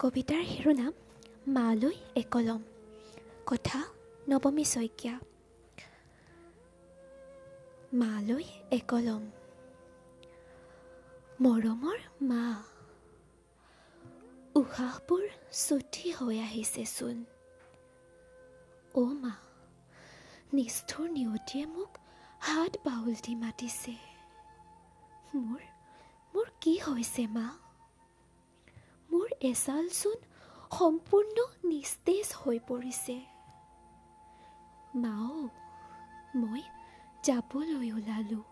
কবিতাৰ শিৰোনাম মালৈ একলম কথা নৱমী শইকীয়া। মালৈ একলম মৰমৰ মা উশাহবোৰ চুঠি হৈ আহিছেচোন অ' মা নিষ্ঠুৰ নিয়তিয়ে মোক হাত বাউল দি মাতিছে। মোৰ মোৰ কি হৈছে মা? এচালচোন সম্পূৰ্ণ নিস্তেজ হৈ পৰিছে। মাও মই যাবলৈ ওলালোঁ।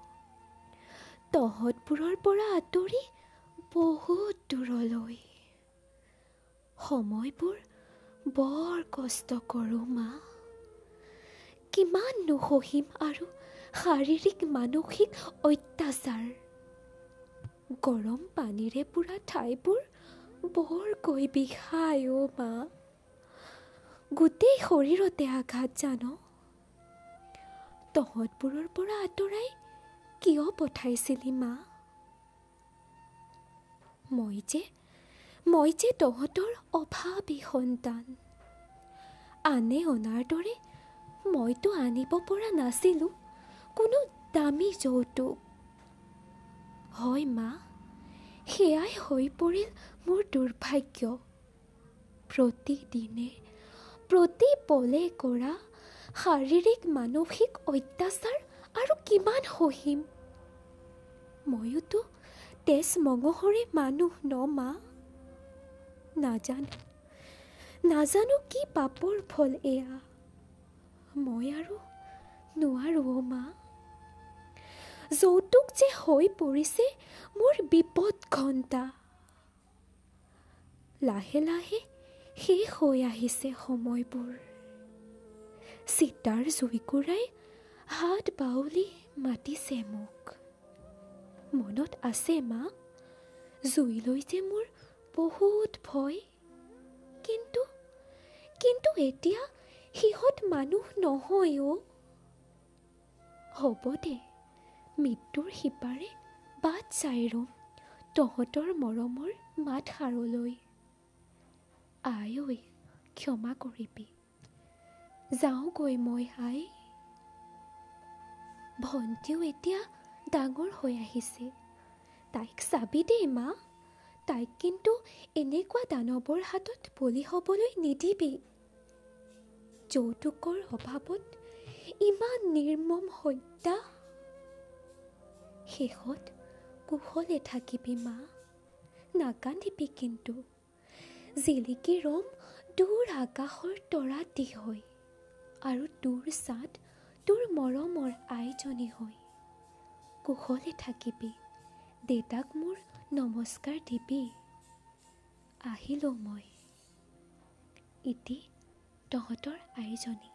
তহঁতবোৰৰ পৰা আঁতৰি বহুত দূৰলৈ। সময়বোৰ বৰ কষ্ট কৰোঁ মা। কিমান নুসহিম আৰু শাৰীৰিক মানসিক অত্যাচাৰ। গৰম পানীৰে পোৰা ঠাইবোৰ বৰকৈ বিষাই অ' মা গোটেই শৰীৰতে আঘাত জান তহঁতবোৰৰ পৰা আঁতৰাই কিয় পঠাইছিলি মা মই যে মই যে তহঁতৰ অভাৱী সন্তান আনে অনাৰ দৰে মইতো আনিব পৰা নাছিলোঁ কোনো দামী যৌতুক হয় মা সেয়াই হৈ পৰিল মোৰ দুৰ্ভাগ্য। প্ৰতিদিনে প্ৰতি পলে কৰা শাৰীৰিক মানসিক অত্যাচাৰ আৰু কিমান সহিম। ময়োতো তেজ মঙহৰে মানুহ ন মা। নাজানো নাজানো কি পাপৰ ফল এয়া। মই আৰু নোৱাৰো অ' মা। যৌতুক যে হৈ পৰিছে মোৰ বিপদ ঘণ্টা। লাহে লাহে শেষ হৈ আহিছে সময়বোৰ। চিতাৰ জুইকুৰাই হাত বাউলি মাতিছে মোক। মনত আছে মা জুইলৈ যে মোৰ বহুত ভয়। কিন্তু কিন্তু এতিয়া সিহঁত মানুহ নহয় অ' হ'ব দে। মৃত্যুৰ সিপাৰে বাট চাই ৰ'ম তহঁতৰ মৰমৰ মাত সাৰলৈ। আই ঐ ক্ষমা কৰিবি। যাওঁগৈ মই আই। ভণ্টিও এতিয়া ডাঙৰ হৈ আহিছে। তাইক চাবি দেই মা। তাইক কিন্তু এনেকুৱা দানৱৰ হাতত বলি হ'বলৈ নিদিবি। যৌতুকৰ অভাৱত ইমান নিৰ্মম হত্যা। শেষত কুশলে থাকিবি মা। নাকান্দিবি কিন্তু জিলিকি ৰম দূৰ আকাশৰ তৰাতি হৈ আৰু তোৰ চাঁদ তোৰ মৰমৰ আইজনী হৈ। কুশলে থাকিবি দেউতাক মোৰ নমস্কাৰ দিবি। আহিলোঁ মই। ইতি তহঁতৰ আইজনী।